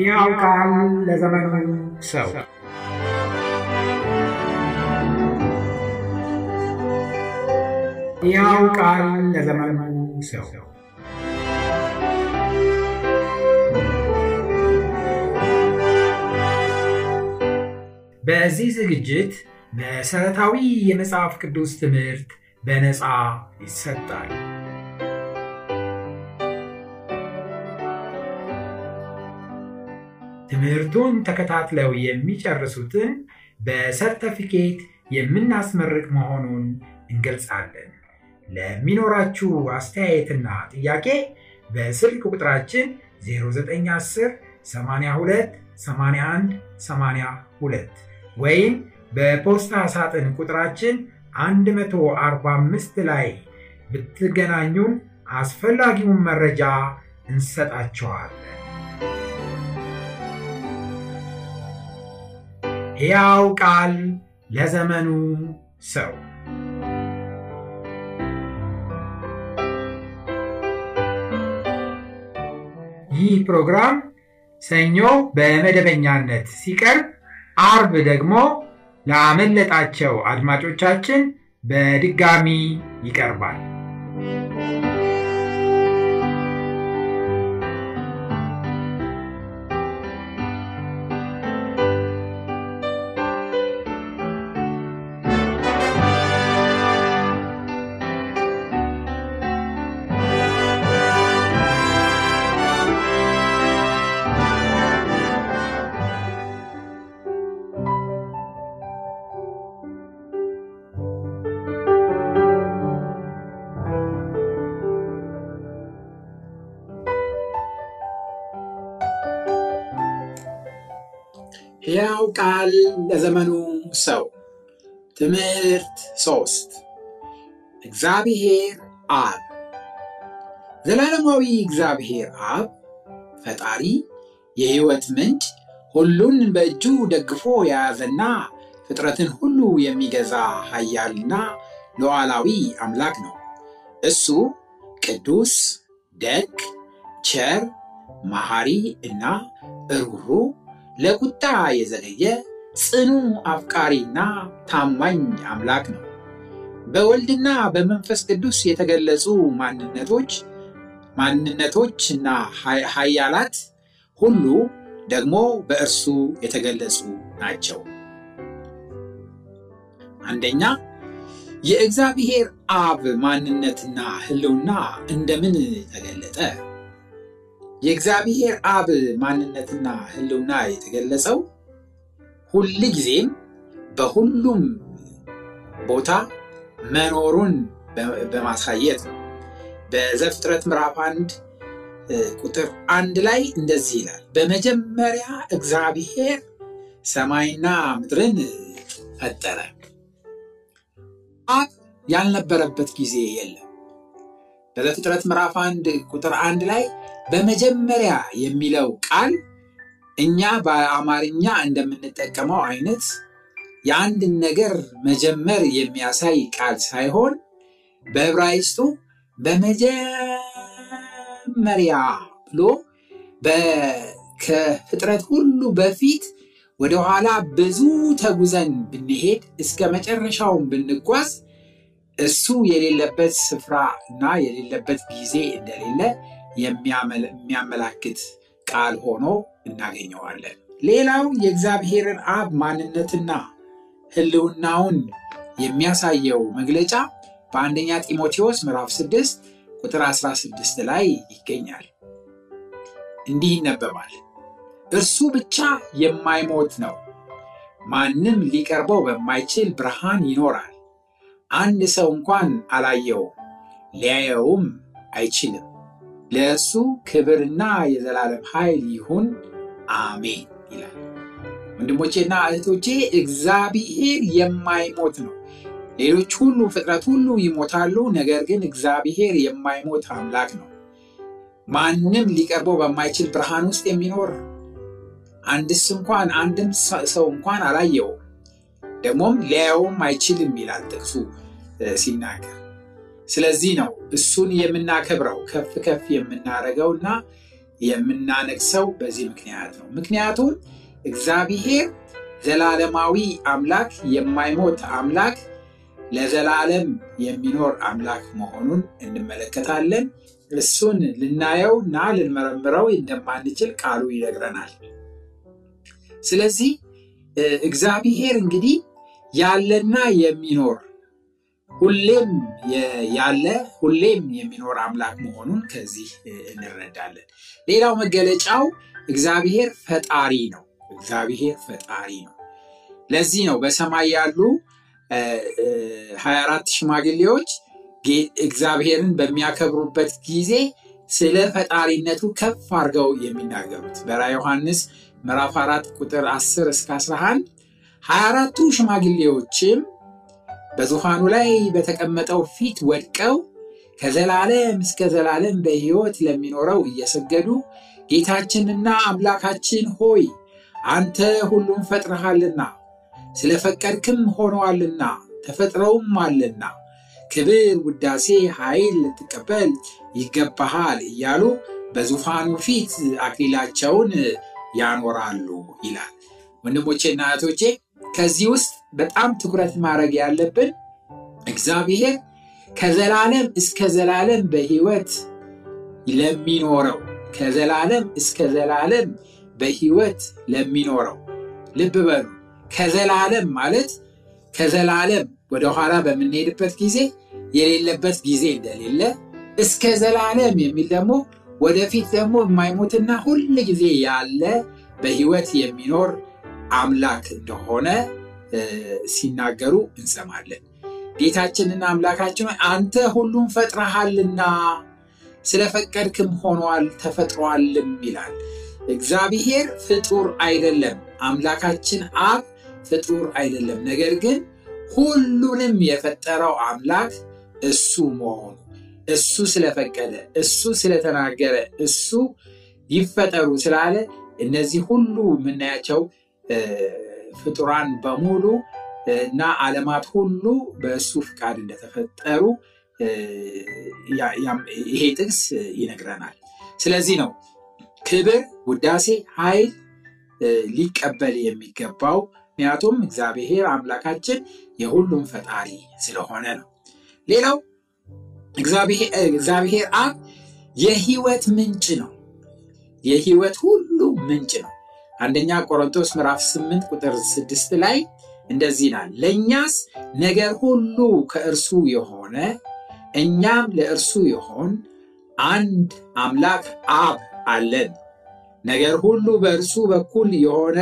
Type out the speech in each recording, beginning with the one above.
ሕያው ቃል ለዘመኑ ሰው ሕያው ቃል ለዘመኑ ሰው በዚህ ዝግጅት መሰረታዊ የመጽሐፍ ቅዱስ ትምህርት በነፃ ይሰጣል። ትምህርቱን ተከታትለው የሚጨርሱትን በሰርተፊኬት የምናስመርቅ መሆኑን እንገልጻለን። ለሚኖራችሁ አስተያየትና ጥያቄ በስልክ ቁጥራችን 0910 82 81 82 ወይም በፖስታ ሳጥን ቁጥራችን 145 ላይ ብትገናኙን አስፈላጊውን መረጃ እንሰጣቸዋለን። ሕያው ቃል ለዘመኑ ሰው ይህ ፕሮግራም ሰኞ በመደበኛነት ሲቀርብ፣ አርብ ደግሞ ላመለጣቸው አድማጮቻችን በድጋሚ ይቀርባል። ቃል ለዘመኑ ሰው። ትምህርት ሶስት። እግዚአብሔር አብ። ዘላለማዊ እግዚአብሔር አብ ፈጣሪ የሕይወት ምንጭ ሁሉን በእጁ ደግፎ የያዘና ፍጥረትን ሁሉ የሚገዛ ኃያልና ሉዓላዊ አምላክ ነው። እሱ ቅዱስ፣ ደግ፣ ቸር፣ መሐሪ እና ርኅሩ ለቁጣ የዘገየ ጽኑ አፍቃሪና ታማኝ አምላክ ነው። በወልድና በመንፈስ ቅዱስ የተገለጹ ማንነቶች ማንነቶች እና ኃያላት ሁሉ ደግሞ በእርሱ የተገለጹ ናቸው። አንደኛ የእግዚአብሔር አብ ማንነትና ሕልውና እንደምን ተገለጠ? የእግዚአብሔር አብ ማንነትና ሕልውና የተገለጸው ሁል ጊዜም በሁሉም ቦታ መኖሩን በማሳየት ነው። በዘፍጥረት ምዕራፍ አንድ ቁጥር አንድ ላይ እንደዚህ ይላል፣ በመጀመሪያ እግዚአብሔር ሰማይና ምድርን ፈጠረ። አብ ያልነበረበት ጊዜ የለም። በዘፍጥረት ምዕራፍ አንድ ቁጥር አንድ ላይ በመጀመሪያ የሚለው ቃል እኛ በአማርኛ እንደምንጠቀመው አይነት የአንድን ነገር መጀመር የሚያሳይ ቃል ሳይሆን በዕብራይስጡ በመጀመሪያ ብሎ ከፍጥረት ሁሉ በፊት ወደኋላ ብዙ ተጉዘን ብንሄድ እስከ መጨረሻውን ብንጓዝ እሱ የሌለበት ስፍራ እና የሌለበት ጊዜ እንደሌለ የሚያመላክት ቃል ሆኖ እናገኘዋለን። ሌላው የእግዚአብሔርን አብ ማንነትና ሕልውናውን የሚያሳየው መግለጫ በአንደኛ ጢሞቴዎስ ምዕራፍ 6 ቁጥር 16 ላይ ይገኛል። እንዲህ ይነበባል፣ እርሱ ብቻ የማይሞት ነው፣ ማንም ሊቀርበው በማይችል ብርሃን ይኖራል፣ አንድ ሰው እንኳን አላየውም፣ ሊያየውም አይችልም። ለእርሱ ክብርና የዘላለም ኃይል ይሁን አሜን ይላል። ወንድሞቼና እህቶቼ እግዚአብሔር የማይሞት ነው። ሌሎች ሁሉ ፍጥረት ሁሉ ይሞታሉ፣ ነገር ግን እግዚአብሔር የማይሞት አምላክ ነው። ማንም ሊቀርበው በማይችል ብርሃን ውስጥ የሚኖር አንድስ እንኳን አንድም ሰው እንኳን አላየውም፣ ደግሞም ሊያየውም አይችልም ይላል ጥቅሱ ሲናገር። ስለዚህ ነው እሱን የምናከብረው ከፍ ከፍ የምናደርገው እና የምናነግሰው በዚህ ምክንያት ነው። ምክንያቱም እግዚአብሔር ዘላለማዊ አምላክ፣ የማይሞት አምላክ፣ ለዘላለም የሚኖር አምላክ መሆኑን እንመለከታለን። እሱን ልናየው እና ልንመረምረው እንደማንችል ቃሉ ይነግረናል። ስለዚህ እግዚአብሔር እንግዲህ ያለና የሚኖር ሁሌም ያለ ሁሌም የሚኖር አምላክ መሆኑን ከዚህ እንረዳለን። ሌላው መገለጫው እግዚአብሔር ፈጣሪ ነው። እግዚአብሔር ፈጣሪ ነው። ለዚህ ነው በሰማይ ያሉ 24 ሽማግሌዎች እግዚአብሔርን በሚያከብሩበት ጊዜ ስለ ፈጣሪነቱ ከፍ አድርገው የሚናገሩት በራዕየ ዮሐንስ ምዕራፍ 4 ቁጥር 10 እስከ 11 24ቱ ሽማግሌዎችም በዙፋኑ ላይ በተቀመጠው ፊት ወድቀው ከዘላለም እስከ ዘላለም በሕይወት ለሚኖረው እየሰገዱ ጌታችንና አምላካችን ሆይ አንተ ሁሉም ፈጥረሃልና ስለፈቀድክም ሆነዋልና ተፈጥረውም አለና ክብር፣ ውዳሴ፣ ኃይል ልትቀበል ይገባሃል እያሉ በዙፋኑ ፊት አክሊላቸውን ያኖራሉ ይላል። ወንድሞቼና እህቶቼ ከዚህ ውስጥ በጣም ትኩረት ማድረግ ያለብን እግዚአብሔር ከዘላለም እስከ ዘላለም በሕይወት ለሚኖረው ከዘላለም እስከ ዘላለም በሕይወት ለሚኖረው ልብ በሉ። ከዘላለም ማለት ከዘላለም ወደኋላ በምንሄድበት ጊዜ የሌለበት ጊዜ እንደሌለ፣ እስከ ዘላለም የሚል ደግሞ ወደፊት ደግሞ የማይሞትና ሁል ጊዜ ያለ በሕይወት የሚኖር አምላክ እንደሆነ ሲናገሩ እንሰማለን። ጌታችንና አምላካችን አንተ ሁሉም ፈጥረሃልና ስለፈቀድክም ሆኗል ተፈጥሯልም ይላል። እግዚአብሔር ፍጡር አይደለም። አምላካችን አብ ፍጡር አይደለም። ነገር ግን ሁሉንም የፈጠረው አምላክ እሱ መሆኑ እሱ ስለፈቀደ እሱ ስለተናገረ እሱ ይፈጠሩ ስላለ እነዚህ ሁሉ የምናያቸው ፍጡራን በሙሉ እና ዓለማት ሁሉ በእሱ ፍቃድ እንደተፈጠሩ ይሄ ጥቅስ ይነግረናል። ስለዚህ ነው ክብር፣ ውዳሴ፣ ኃይል ሊቀበል የሚገባው ምክንያቱም እግዚአብሔር አምላካችን የሁሉም ፈጣሪ ስለሆነ ነው። ሌላው እግዚአብሔር አብ የህይወት ምንጭ ነው። የህይወት ሁሉ ምንጭ ነው። አንደኛ ቆሮንቶስ ምዕራፍ 8 ቁጥር 6 ላይ እንደዚህ ይላል፣ ለእኛስ ነገር ሁሉ ከእርሱ የሆነ እኛም ለእርሱ የሆን አንድ አምላክ አብ አለን። ነገር ሁሉ በእርሱ በኩል የሆነ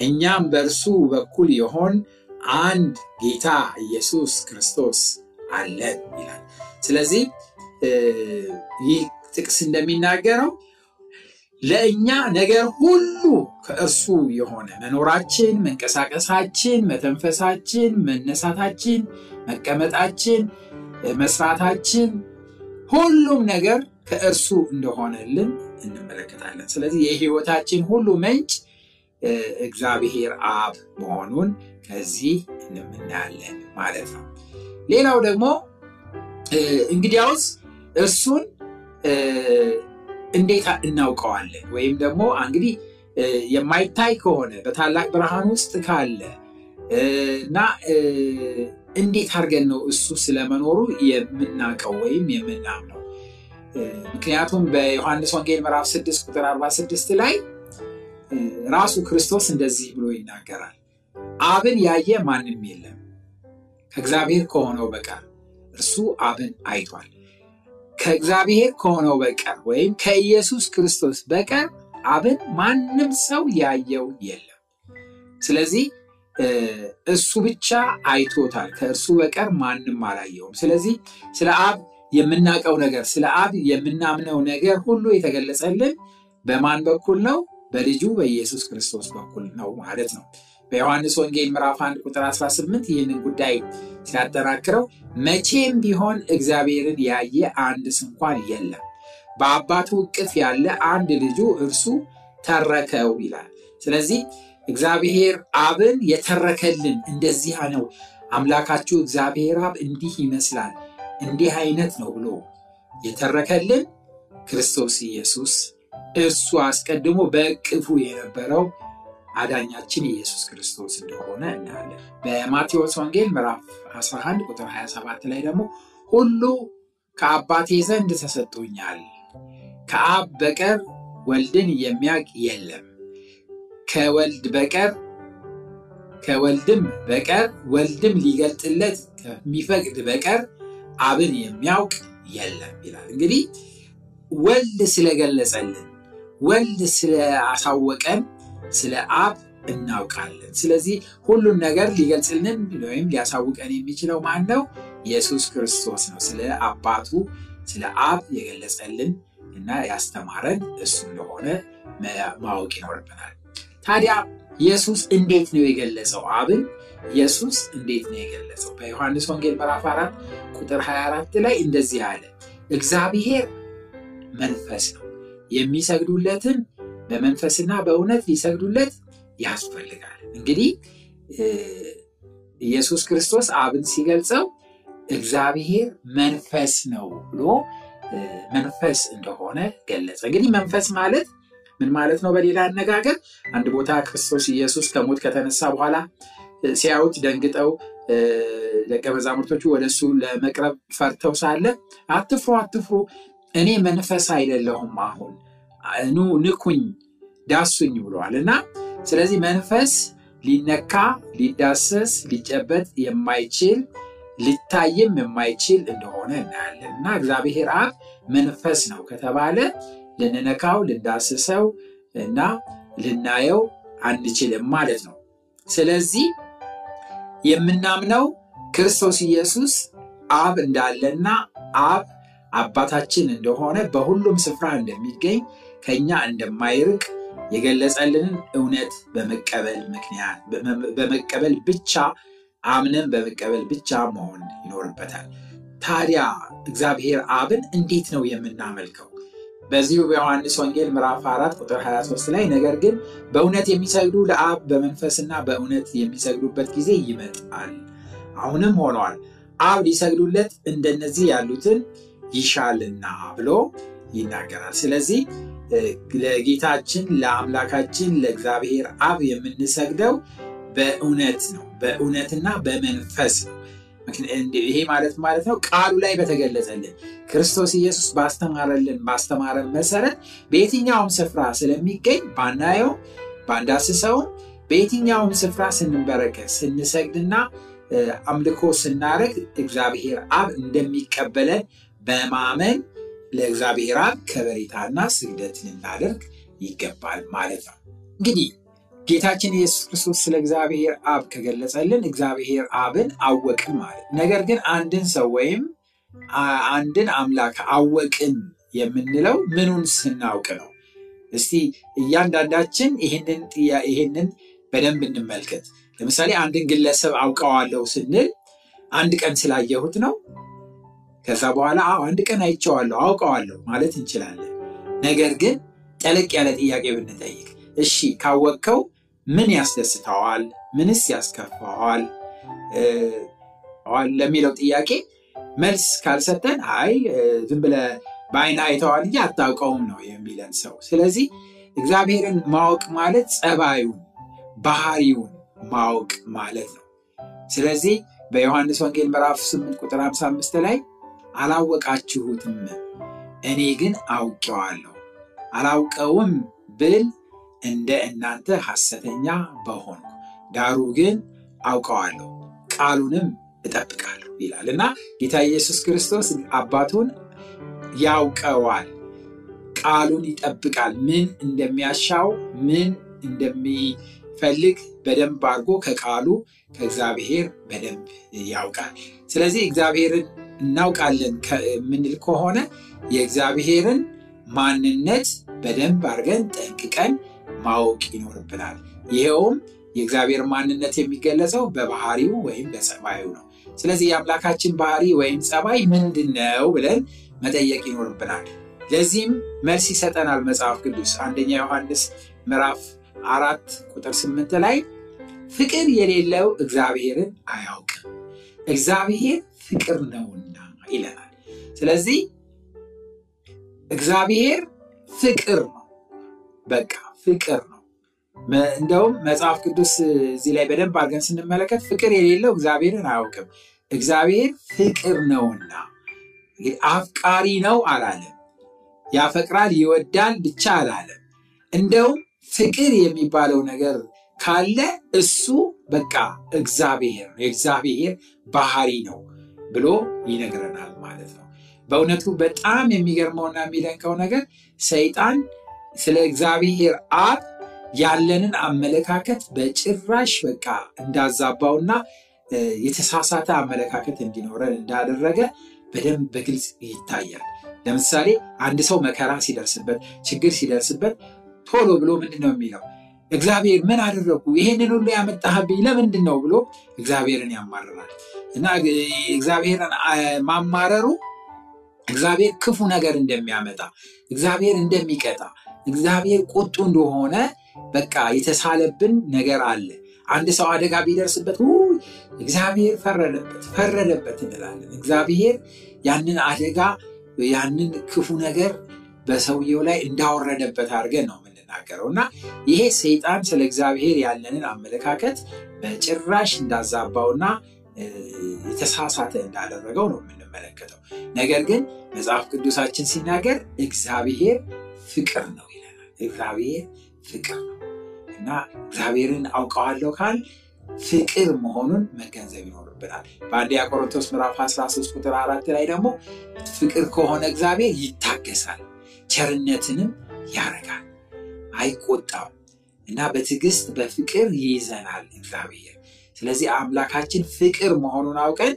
እኛም በእርሱ በኩል የሆን አንድ ጌታ ኢየሱስ ክርስቶስ አለን ይላል። ስለዚህ ይህ ጥቅስ እንደሚናገረው ለእኛ ነገር ሁሉ ከእርሱ የሆነ መኖራችን፣ መንቀሳቀሳችን፣ መተንፈሳችን፣ መነሳታችን፣ መቀመጣችን፣ መስራታችን ሁሉም ነገር ከእርሱ እንደሆነልን እንመለከታለን። ስለዚህ የህይወታችን ሁሉ ምንጭ እግዚአብሔር አብ መሆኑን ከዚህ እንምናያለን ማለት ነው። ሌላው ደግሞ እንግዲያውስ እርሱን እንዴት እናውቀዋለን? ወይም ደግሞ እንግዲህ የማይታይ ከሆነ በታላቅ ብርሃን ውስጥ ካለ እና እንዴት አድርገን ነው እሱ ስለመኖሩ የምናውቀው ወይም የምናምነው? ምክንያቱም በዮሐንስ ወንጌል ምዕራፍ 6 ቁጥር 46 ላይ ራሱ ክርስቶስ እንደዚህ ብሎ ይናገራል። አብን ያየ ማንም የለም ከእግዚአብሔር ከሆነው በቀር እርሱ አብን አይቷል። ከእግዚአብሔር ከሆነው በቀር ወይም ከኢየሱስ ክርስቶስ በቀር አብን ማንም ሰው ያየው የለም። ስለዚህ እሱ ብቻ አይቶታል፣ ከእርሱ በቀር ማንም አላየውም። ስለዚህ ስለ አብ የምናውቀው ነገር ስለ አብ የምናምነው ነገር ሁሉ የተገለጸልን በማን በኩል ነው? በልጁ በኢየሱስ ክርስቶስ በኩል ነው ማለት ነው። በዮሐንስ ወንጌል ምዕራፍ 1 ቁጥር 18 ይህንን ጉዳይ ሲያጠናክረው መቼም ቢሆን እግዚአብሔርን ያየ አንድ ስንኳን የለም፣ በአባቱ እቅፍ ያለ አንድ ልጁ እርሱ ተረከው ይላል። ስለዚህ እግዚአብሔር አብን የተረከልን እንደዚህ ነው። አምላካችሁ እግዚአብሔር አብ እንዲህ ይመስላል እንዲህ አይነት ነው ብሎ የተረከልን ክርስቶስ ኢየሱስ እሱ አስቀድሞ በእቅፉ የነበረው አዳኛችን ኢየሱስ ክርስቶስ እንደሆነ እናያለን። በማቴዎስ ወንጌል ምዕራፍ 11 ቁጥር 27 ላይ ደግሞ ሁሉ ከአባቴ ዘንድ ተሰጥቶኛል፣ ከአብ በቀር ወልድን የሚያውቅ የለም፣ ከወልድ በቀር ከወልድም በቀር ወልድም ሊገልጥለት ከሚፈቅድ በቀር አብን የሚያውቅ የለም ይላል። እንግዲህ ወልድ ስለገለጸልን ወልድ ስለአሳወቀን ስለ አብ እናውቃለን። ስለዚህ ሁሉን ነገር ሊገልጽልን ወይም ሊያሳውቀን የሚችለው ማን ነው? ኢየሱስ ክርስቶስ ነው። ስለ አባቱ ስለ አብ የገለጸልን እና ያስተማረን እሱ እንደሆነ ማወቅ ይኖርብናል። ታዲያ ኢየሱስ እንዴት ነው የገለጸው አብን? ኢየሱስ እንዴት ነው የገለጸው? በዮሐንስ ወንጌል ምዕራፍ 4 ቁጥር 24 ላይ እንደዚህ አለ፣ እግዚአብሔር መንፈስ ነው፣ የሚሰግዱለትን በመንፈስና በእውነት ሊሰግዱለት ያስፈልጋል። እንግዲህ ኢየሱስ ክርስቶስ አብን ሲገልጸው እግዚአብሔር መንፈስ ነው ብሎ መንፈስ እንደሆነ ገለጸ። እንግዲህ መንፈስ ማለት ምን ማለት ነው? በሌላ አነጋገር አንድ ቦታ ክርስቶስ ኢየሱስ ከሞት ከተነሳ በኋላ ሲያዩት ደንግጠው ደቀ መዛሙርቶቹ ወደሱ ለመቅረብ ፈርተው ሳለ አትፍሩ፣ አትፍሩ እኔ መንፈስ አይደለሁም፣ አሁን ኑ ንኩኝ፣ ዳሱኝ ብለዋል እና ስለዚህ መንፈስ ሊነካ ሊዳሰስ ሊጨበጥ የማይችል ሊታይም የማይችል እንደሆነ እናያለን እና እግዚአብሔር አብ መንፈስ ነው ከተባለ ልንነካው ልንዳስሰው እና ልናየው አንችልም ማለት ነው። ስለዚህ የምናምነው ክርስቶስ ኢየሱስ አብ እንዳለና አብ አባታችን እንደሆነ በሁሉም ስፍራ እንደሚገኝ ከኛ እንደማይርቅ የገለጸልንን እውነት በመቀበል ምክንያት በመቀበል ብቻ አምነን በመቀበል ብቻ መሆን ይኖርበታል። ታዲያ እግዚአብሔር አብን እንዴት ነው የምናመልከው? በዚሁ በዮሐንስ ወንጌል ምዕራፍ 4 ቁጥር 23 ላይ ነገር ግን በእውነት የሚሰግዱ ለአብ በመንፈስና በእውነት የሚሰግዱበት ጊዜ ይመጣል፣ አሁንም ሆነዋል፣ አብ ሊሰግዱለት እንደነዚህ ያሉትን ይሻልና ብሎ ይናገራል። ስለዚህ ለጌታችን ለአምላካችን ለእግዚአብሔር አብ የምንሰግደው በእውነት ነው፣ በእውነትና በመንፈስ ነው። ይሄ ማለት ማለት ነው ቃሉ ላይ በተገለጸልን ክርስቶስ ኢየሱስ ባስተማረልን ባስተማረን መሰረት በየትኛውም ስፍራ ስለሚገኝ ባናየው ባንዳስሰውም በየትኛውም ስፍራ ስንበረከት ስንሰግድና አምልኮ ስናደርግ እግዚአብሔር አብ እንደሚቀበለን በማመን ለእግዚአብሔር አብ ከበሬታና ስግደት ልናደርግ ይገባል ማለት ነው። እንግዲህ ጌታችን ኢየሱስ ክርስቶስ ስለ እግዚአብሔር አብ ከገለጸልን እግዚአብሔር አብን አወቅን ማለት ነገር ግን አንድን ሰው ወይም አንድን አምላክ አወቅን የምንለው ምኑን ስናውቅ ነው? እስቲ እያንዳንዳችን ይህንን በደንብ እንመልከት። ለምሳሌ አንድን ግለሰብ አውቀዋለሁ ስንል አንድ ቀን ስላየሁት ነው። ከዛ በኋላ አንድ ቀን አይቼዋለሁ አውቀዋለሁ ማለት እንችላለን። ነገር ግን ጠለቅ ያለ ጥያቄ ብንጠይቅ እሺ ካወቅከው ምን ያስደስተዋል? ምንስ ያስከፋዋል? ለሚለው ጥያቄ መልስ ካልሰጠን አይ ዝም ብለህ በአይን አይተዋል እንጂ አታውቀውም ነው የሚለን ሰው። ስለዚህ እግዚአብሔርን ማወቅ ማለት ጸባዩን፣ ባህሪውን ማወቅ ማለት ነው። ስለዚህ በዮሐንስ ወንጌል ምዕራፍ 8 ቁጥር 55 ላይ አላወቃችሁትም፣ እኔ ግን አውቄዋለሁ። አላውቀውም ብል እንደ እናንተ ሐሰተኛ በሆንኩ፣ ዳሩ ግን አውቀዋለሁ ቃሉንም እጠብቃለሁ ይላል እና ጌታ ኢየሱስ ክርስቶስ አባቱን ያውቀዋል፣ ቃሉን ይጠብቃል። ምን እንደሚያሻው ምን ፈልግ በደንብ አድርጎ ከቃሉ ከእግዚአብሔር በደንብ ያውቃል። ስለዚህ እግዚአብሔርን እናውቃለን የምንል ከሆነ የእግዚአብሔርን ማንነት በደንብ አድርገን ጠንቅቀን ማወቅ ይኖርብናል። ይኸውም የእግዚአብሔር ማንነት የሚገለጸው በባህሪው ወይም በጸባዩ ነው። ስለዚህ የአምላካችን ባህሪ ወይም ጸባይ ምንድን ነው ብለን መጠየቅ ይኖርብናል። ለዚህም መልስ ይሰጠናል መጽሐፍ ቅዱስ አንደኛ ዮሐንስ ምዕራፍ አራት ቁጥር ስምንት ላይ ፍቅር የሌለው እግዚአብሔርን አያውቅም፣ እግዚአብሔር ፍቅር ነውና ይለናል። ስለዚህ እግዚአብሔር ፍቅር ነው። በቃ ፍቅር ነው። እንደውም መጽሐፍ ቅዱስ እዚህ ላይ በደንብ አድርገን ስንመለከት ፍቅር የሌለው እግዚአብሔርን አያውቅም፣ እግዚአብሔር ፍቅር ነውና። አፍቃሪ ነው አላለም፣ ያፈቅራል ይወዳል ብቻ አላለም። እንደውም ፍቅር የሚባለው ነገር ካለ እሱ በቃ እግዚአብሔር ነው፣ የእግዚአብሔር ባህሪ ነው ብሎ ይነግረናል ማለት ነው። በእውነቱ በጣም የሚገርመውና የሚደንቀው ነገር ሰይጣን ስለ እግዚአብሔር አብ ያለንን አመለካከት በጭራሽ በቃ እንዳዛባውና የተሳሳተ አመለካከት እንዲኖረን እንዳደረገ በደንብ በግልጽ ይታያል። ለምሳሌ አንድ ሰው መከራ ሲደርስበት፣ ችግር ሲደርስበት ቶሎ ብሎ ምንድን ነው የሚለው? እግዚአብሔር ምን አደረግኩ? ይህንን ሁሉ ያመጣህብኝ ለምንድን ነው ብሎ እግዚአብሔርን ያማርራል። እና እግዚአብሔርን ማማረሩ እግዚአብሔር ክፉ ነገር እንደሚያመጣ፣ እግዚአብሔር እንደሚቀጣ፣ እግዚአብሔር ቁጡ እንደሆነ በቃ የተሳለብን ነገር አለ። አንድ ሰው አደጋ ቢደርስበት እግዚአብሔር ፈረደበት ፈረደበት እንላለን። እግዚአብሔር ያንን አደጋ ያንን ክፉ ነገር በሰውየው ላይ እንዳወረደበት አድርገን ነው የምንናገረው እና ይሄ ሰይጣን ስለ እግዚአብሔር ያለንን አመለካከት በጭራሽ እንዳዛባውና የተሳሳተ እንዳደረገው ነው የምንመለከተው። ነገር ግን መጽሐፍ ቅዱሳችን ሲናገር እግዚአብሔር ፍቅር ነው ይለናል። እግዚአብሔር ፍቅር ነው እና እግዚአብሔርን አውቀዋለሁ ካል ፍቅር መሆኑን መገንዘብ ይኖርብናል። በአንደኛ ቆሮንቶስ ምዕራፍ 13 ቁጥር አራት ላይ ደግሞ ፍቅር ከሆነ እግዚአብሔር ይታገሳል፣ ቸርነትንም ያረጋል፣ አይቆጣም እና በትዕግስት በፍቅር ይይዘናል እግዚአብሔር። ስለዚህ አምላካችን ፍቅር መሆኑን አውቀን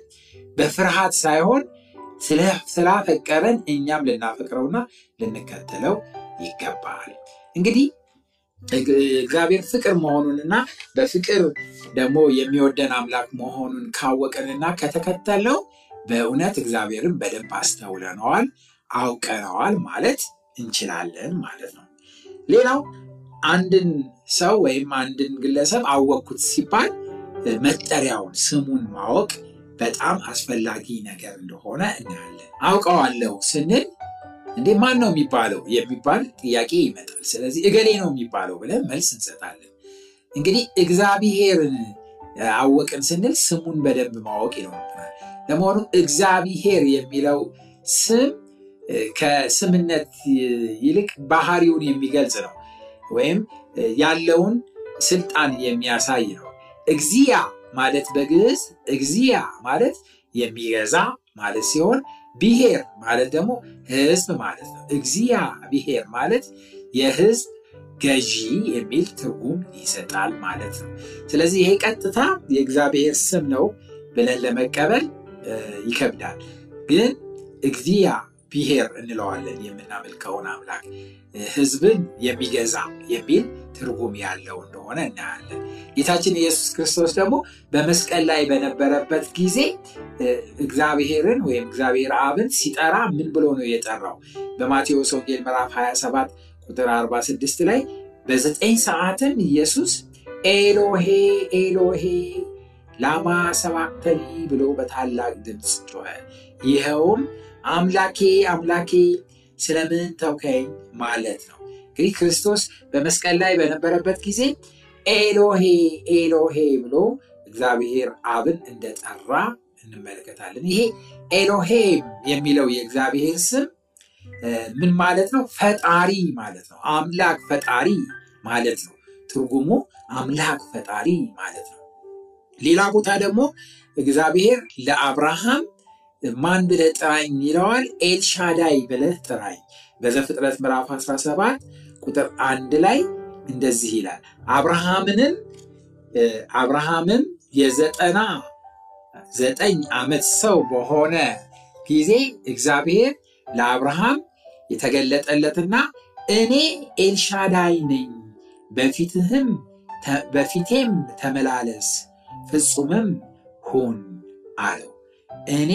በፍርሃት ሳይሆን ስላፈቀረን እኛም ልናፈቅረውና ልንከተለው ይገባል። እንግዲህ እግዚአብሔር ፍቅር መሆኑንና በፍቅር ደግሞ የሚወደን አምላክ መሆኑን ካወቅንና ከተከተለው በእውነት እግዚአብሔርን በደንብ አስተውለነዋል፣ አውቀነዋል ማለት እንችላለን ማለት ነው። ሌላው አንድን ሰው ወይም አንድን ግለሰብ አወቅኩት ሲባል መጠሪያውን ስሙን ማወቅ በጣም አስፈላጊ ነገር እንደሆነ እናያለን። አውቀዋለሁ ስንል እንዴ ማን ነው የሚባለው የሚባል ጥያቄ ይመጣል። ስለዚህ እገሌ ነው የሚባለው ብለን መልስ እንሰጣለን። እንግዲህ እግዚአብሔርን አወቅን ስንል ስሙን በደንብ ማወቅ ይኖርብናል። ለመሆኑ እግዚአብሔር የሚለው ስም ከስምነት ይልቅ ባህሪውን የሚገልጽ ነው፣ ወይም ያለውን ስልጣን የሚያሳይ ነው። እግዚያ ማለት በግዕዝ እግዚያ ማለት የሚገዛ ማለት ሲሆን ብሔር ማለት ደግሞ ህዝብ ማለት ነው። እግዚያ ብሔር ማለት የህዝብ ገዢ የሚል ትርጉም ይሰጣል ማለት ነው። ስለዚህ ይሄ ቀጥታ የእግዚአብሔር ስም ነው ብለን ለመቀበል ይከብዳል። ግን እግዚያ ብሔር እንለዋለን የምናመልከውን አምላክ ህዝብን የሚገዛ የሚል ትርጉም ያለው እንደሆነ እናያለን። ጌታችን ኢየሱስ ክርስቶስ ደግሞ በመስቀል ላይ በነበረበት ጊዜ እግዚአብሔርን ወይም እግዚአብሔር አብን ሲጠራ ምን ብሎ ነው የጠራው? በማቴዎስ ወንጌል ምዕራፍ 27 ቁጥር 46 ላይ በዘጠኝ ሰዓትም ኢየሱስ ኤሎሄ ኤሎሄ ላማ ሰባክተኒ ብሎ በታላቅ ድምፅ ጮኸ። ይኸውም አምላኬ አምላኬ ስለምን ተውከኝ ማለት ነው። እንግዲህ ክርስቶስ በመስቀል ላይ በነበረበት ጊዜ ኤሎሄ ኤሎሄ ብሎ እግዚአብሔር አብን እንደጠራ እንመለከታለን። ይሄ ኤሎሄም የሚለው የእግዚአብሔር ስም ምን ማለት ነው? ፈጣሪ ማለት ነው። አምላክ ፈጣሪ ማለት ነው። ትርጉሙ አምላክ ፈጣሪ ማለት ነው። ሌላ ቦታ ደግሞ እግዚአብሔር ለአብርሃም ማን ብለህ ጥራኝ ይለዋል። ኤልሻዳይ ብለህ ጥራኝ። በዘፍጥረት ምዕራፍ 17 ቁጥር አንድ ላይ እንደዚህ ይላል፣ አብርሃምንም አብርሃምም የዘጠና ዘጠኝ ዓመት ሰው በሆነ ጊዜ እግዚአብሔር ለአብርሃም የተገለጠለትና እኔ ኤልሻዳይ ነኝ፣ በፊትህም በፊቴም ተመላለስ ፍጹምም ሁን አለው። እኔ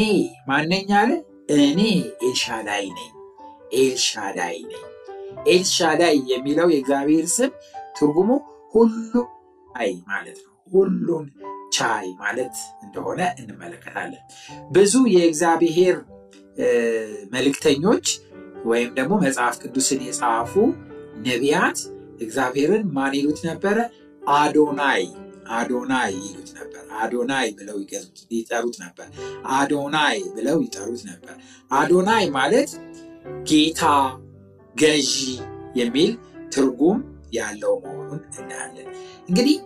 ማነኝ አለ? እኔ ኤልሻዳይ ነኝ። ኤልሻዳይ ነኝ። ኤልሻዳይ የሚለው የእግዚአብሔር ስም ትርጉሙ ሁሉ ቻይ ማለት ነው። ሁሉን ቻይ ማለት እንደሆነ እንመለከታለን። ብዙ የእግዚአብሔር መልእክተኞች ወይም ደግሞ መጽሐፍ ቅዱስን የጻፉ ነቢያት እግዚአብሔርን ማን ይሉት ነበረ? አዶናይ አዶናይ ይሉት ነበር። አዶናይ ብለው ይጠሩት ነበር። አዶናይ ብለው ይጠሩት ነበር። አዶናይ ማለት ጌታ፣ ገዢ የሚል ትርጉም ያለው መሆኑን እናያለን። እንግዲህ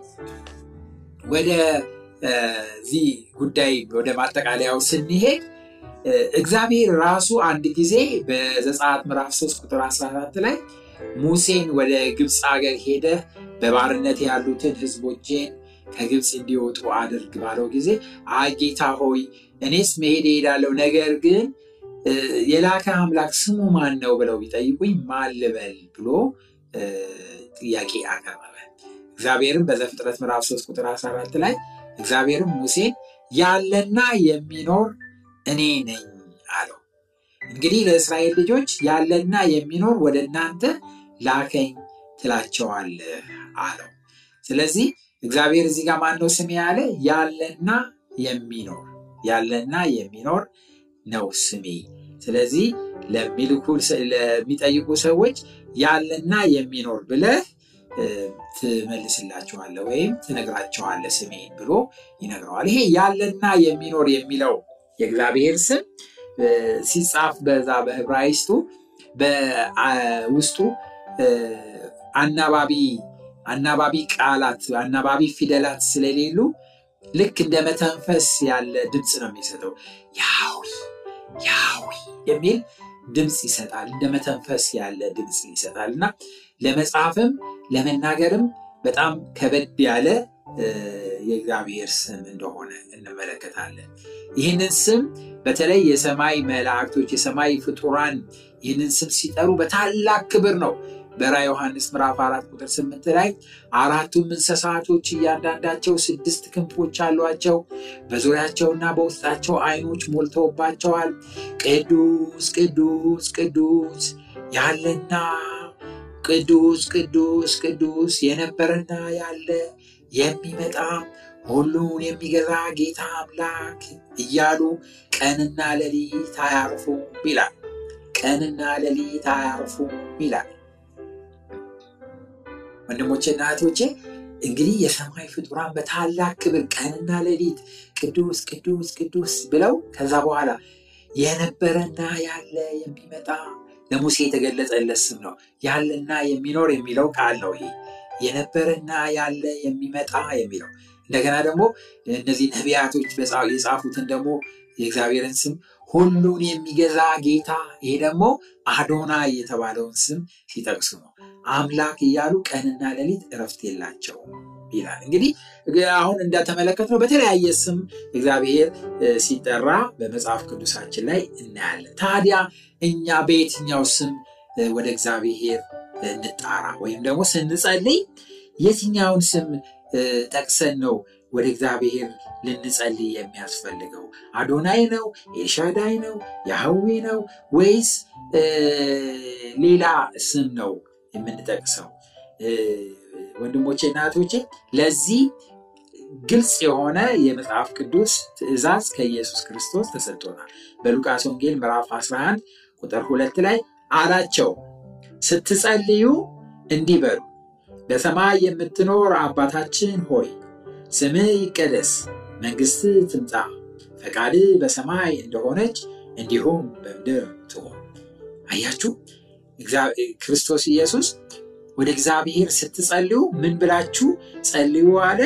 ወደዚህ ጉዳይ ወደ ማጠቃለያው ስንሄድ እግዚአብሔር ራሱ አንድ ጊዜ በዘጸአት ምዕራፍ 3 ቁጥር 14 ላይ ሙሴን ወደ ግብፅ ሀገር ሄደህ በባርነት ያሉትን ሕዝቦቼን ከግብፅ እንዲወጡ አድርግ ባለው ጊዜ አይ ሆይ እኔስ መሄድ እሄዳለሁ፣ ነገር ግን የላከ አምላክ ስሙ ማን ነው ብለው ቢጠይቁኝ ማን ልበል ብሎ ጥያቄ አቀረበ። እግዚአብሔርም በዘፍጥረት ምዕራፍ 3 ቁጥር 14 ላይ እግዚአብሔርም ሙሴን ያለና የሚኖር እኔ ነኝ አለው። እንግዲህ ለእስራኤል ልጆች ያለና የሚኖር ወደ እናንተ ላከኝ ትላቸዋለህ አለው። ስለዚህ እግዚአብሔር እዚህ ጋር ማነው ስሜ ያለ? ያለና የሚኖር ያለና የሚኖር ነው ስሜ። ስለዚህ ለሚጠይቁ ሰዎች ያለና የሚኖር ብለህ ትመልስላቸዋለህ ወይም ትነግራቸዋለህ ስሜን ብሎ ይነግረዋል። ይሄ ያለና የሚኖር የሚለው የእግዚአብሔር ስም ሲጻፍ በዛ በዕብራይስጡ በውስጡ አናባቢ አናባቢ ቃላት አናባቢ ፊደላት ስለሌሉ ልክ እንደ መተንፈስ ያለ ድምፅ ነው የሚሰጠው። ያዊ ያዊ የሚል ድምፅ ይሰጣል። እንደ መተንፈስ ያለ ድምፅ ይሰጣል እና ለመጻፍም ለመናገርም በጣም ከበድ ያለ የእግዚአብሔር ስም እንደሆነ እንመለከታለን። ይህንን ስም በተለይ የሰማይ መላእክቶች የሰማይ ፍጡራን ይህንን ስም ሲጠሩ በታላቅ ክብር ነው። በራ ዮሐንስ ምዕራፍ አራት ቁጥር ስምንት ላይ አራቱም እንስሳቶች እያንዳንዳቸው ስድስት ክንፎች አሏቸው፣ በዙሪያቸውና በውስጣቸው ዓይኖች ሞልተውባቸዋል። ቅዱስ ቅዱስ ቅዱስ ያለና ቅዱስ ቅዱስ ቅዱስ የነበረና ያለ የሚመጣ ሁሉን የሚገዛ ጌታ አምላክ እያሉ ቀንና ሌሊት አያርፉም ይላል። ቀንና ሌሊት አያርፉም ይላል። ወንድሞቼና እህቶቼ እንግዲህ የሰማይ ፍጡራን በታላቅ ክብር ቀንና ሌሊት ቅዱስ ቅዱስ ቅዱስ ብለው ከዛ በኋላ የነበረና ያለ የሚመጣ ለሙሴ የተገለጸለት ስም ነው። ያለና የሚኖር የሚለው ቃል ነው። ይሄ የነበረና ያለ የሚመጣ የሚለው እንደገና ደግሞ እነዚህ ነቢያቶች የጻፉትን ደግሞ የእግዚአብሔርን ስም ሁሉን የሚገዛ ጌታ ይሄ ደግሞ አዶናይ የተባለውን ስም ሲጠቅሱ ነው። አምላክ እያሉ ቀንና ሌሊት እረፍት የላቸውም ይላል። እንግዲህ አሁን እንደተመለከትነው በተለያየ ስም እግዚአብሔር ሲጠራ በመጽሐፍ ቅዱሳችን ላይ እናያለን። ታዲያ እኛ በየትኛው ስም ወደ እግዚአብሔር እንጣራ ወይም ደግሞ ስንጸልይ የትኛውን ስም ጠቅሰን ነው ወደ እግዚአብሔር ልንጸልይ የሚያስፈልገው? አዶናይ ነው? ኤልሻዳይ ነው? ያህዌ ነው? ወይስ ሌላ ስም ነው የምንጠቅሰው? ወንድሞቼ እና ለዚህ ግልጽ የሆነ የመጽሐፍ ቅዱስ ትእዛዝ ከኢየሱስ ክርስቶስ ተሰጥቶናል። በሉቃስ ወንጌል ምዕራፍ 11 ቁጥር ሁለት ላይ አላቸው ስትጸልዩ እንዲህ በሉ በሰማይ የምትኖር አባታችን ሆይ ስምህ ይቀደስ፣ መንግሥትህ ትምጣ፣ ፈቃድህ በሰማይ እንደሆነች እንዲሁም በምድር ትሆን። አያችሁ ክርስቶስ ኢየሱስ ወደ እግዚአብሔር ስትጸልዩ ምን ብላችሁ ጸልዩ አለ?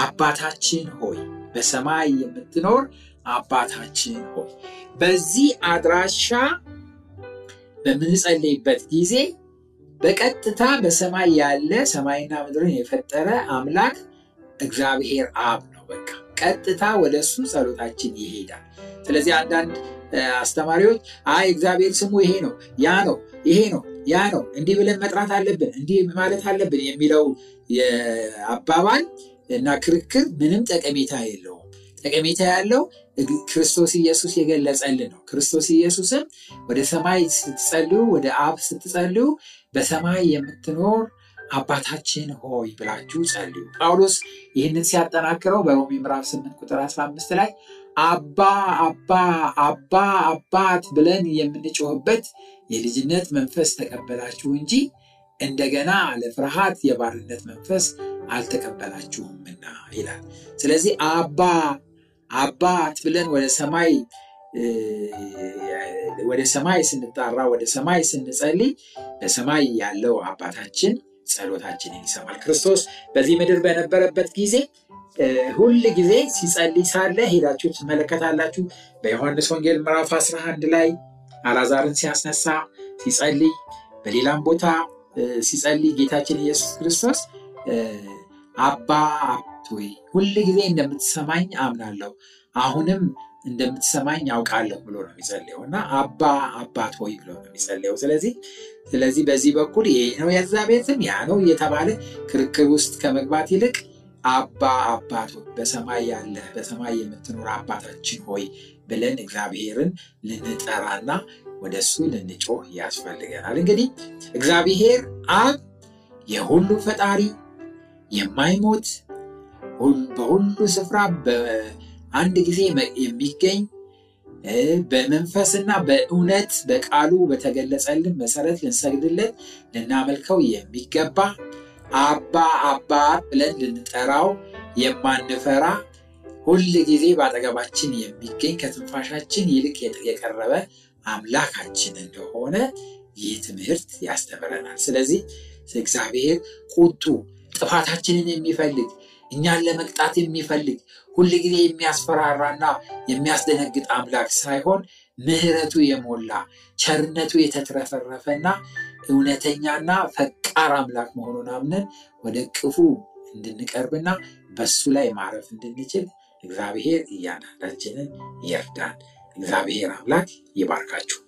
አባታችን ሆይ በሰማይ የምትኖር አባታችን ሆይ። በዚህ አድራሻ በምንጸልይበት ጊዜ በቀጥታ በሰማይ ያለ ሰማይና ምድርን የፈጠረ አምላክ እግዚአብሔር አብ ነው። በቃ ቀጥታ ወደ እሱ ጸሎታችን ይሄዳል። ስለዚህ አንዳንድ አስተማሪዎች አይ እግዚአብሔር ስሙ ይሄ ነው፣ ያ ነው፣ ይሄ ነው፣ ያ ነው፣ እንዲህ ብለን መጥራት አለብን፣ እንዲህ ማለት አለብን የሚለው አባባል እና ክርክር ምንም ጠቀሜታ የለውም። ጠቀሜታ ያለው ክርስቶስ ኢየሱስ የገለጸልን ነው። ክርስቶስ ኢየሱስም ወደ ሰማይ ስትጸልዩ፣ ወደ አብ ስትጸልዩ በሰማይ የምትኖር አባታችን ሆይ ብላችሁ ጸልዩ። ጳውሎስ ይህንን ሲያጠናክረው በሮሜ ምዕራፍ 8 ቁጥር 15 ላይ አባ አባ አባ አባት ብለን የምንጮህበት የልጅነት መንፈስ ተቀበላችሁ እንጂ እንደገና ለፍርሃት የባርነት መንፈስ አልተቀበላችሁምና ይላል። ስለዚህ አባ አባት ብለን ወደ ሰማይ ወደ ሰማይ ስንጣራ ወደ ሰማይ ስንጸልይ በሰማይ ያለው አባታችን ጸሎታችንን ይሰማል። ክርስቶስ በዚህ ምድር በነበረበት ጊዜ ሁል ጊዜ ሲጸልይ ሳለ ሄዳችሁ ትመለከታላችሁ። በዮሐንስ ወንጌል ምዕራፍ 11 ላይ አላዛርን ሲያስነሳ ሲጸልይ፣ በሌላም ቦታ ሲጸልይ ጌታችን ኢየሱስ ክርስቶስ አባ አባት ሆይ ሁል ጊዜ እንደምትሰማኝ አምናለሁ፣ አሁንም እንደምትሰማኝ ያውቃለሁ ብሎ ነው የሚጸልየው እና አባ አባት ሆይ ብሎ ነው የሚጸልየው። ስለዚህ ስለዚህ በዚህ በኩል ይሄ ነው የእግዚአብሔር ስም ያ ነው እየተባለ ክርክር ውስጥ ከመግባት ይልቅ አባ አባት ሆይ በሰማይ ያለ በሰማይ የምትኖር አባታችን ሆይ ብለን እግዚአብሔርን ልንጠራና ወደ እሱ ልንጮህ ያስፈልገናል። እንግዲህ እግዚአብሔር አብ የሁሉ ፈጣሪ የማይሞት በሁሉ ስፍራ በአንድ ጊዜ የሚገኝ በመንፈስና በእውነት በቃሉ በተገለጸልን መሰረት ልንሰግድለት ልናመልከው የሚገባ አባ አባት ብለን ልንጠራው የማንፈራ ሁል ጊዜ በአጠገባችን የሚገኝ ከትንፋሻችን ይልቅ የቀረበ አምላካችን እንደሆነ ይህ ትምህርት ያስተምረናል። ስለዚህ እግዚአብሔር ቁጡ ጥፋታችንን የሚፈልግ እኛን ለመቅጣት የሚፈልግ ሁል ጊዜ የሚያስፈራራና የሚያስደነግጥ አምላክ ሳይሆን ምሕረቱ የሞላ ቸርነቱ የተትረፈረፈና እውነተኛና ፈቃር አምላክ መሆኑን አምነን ወደ ቅፉ እንድንቀርብና በሱ ላይ ማረፍ እንድንችል እግዚአብሔር እያንዳንዳችንን ይርዳን። እግዚአብሔር አምላክ ይባርካችሁ።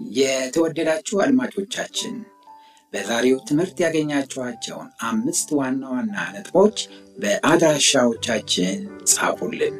የተወደዳችሁ አድማጮቻችን በዛሬው ትምህርት ያገኛችኋቸውን አምስት ዋና ዋና ነጥቦች በአድራሻዎቻችን ጻፉልን።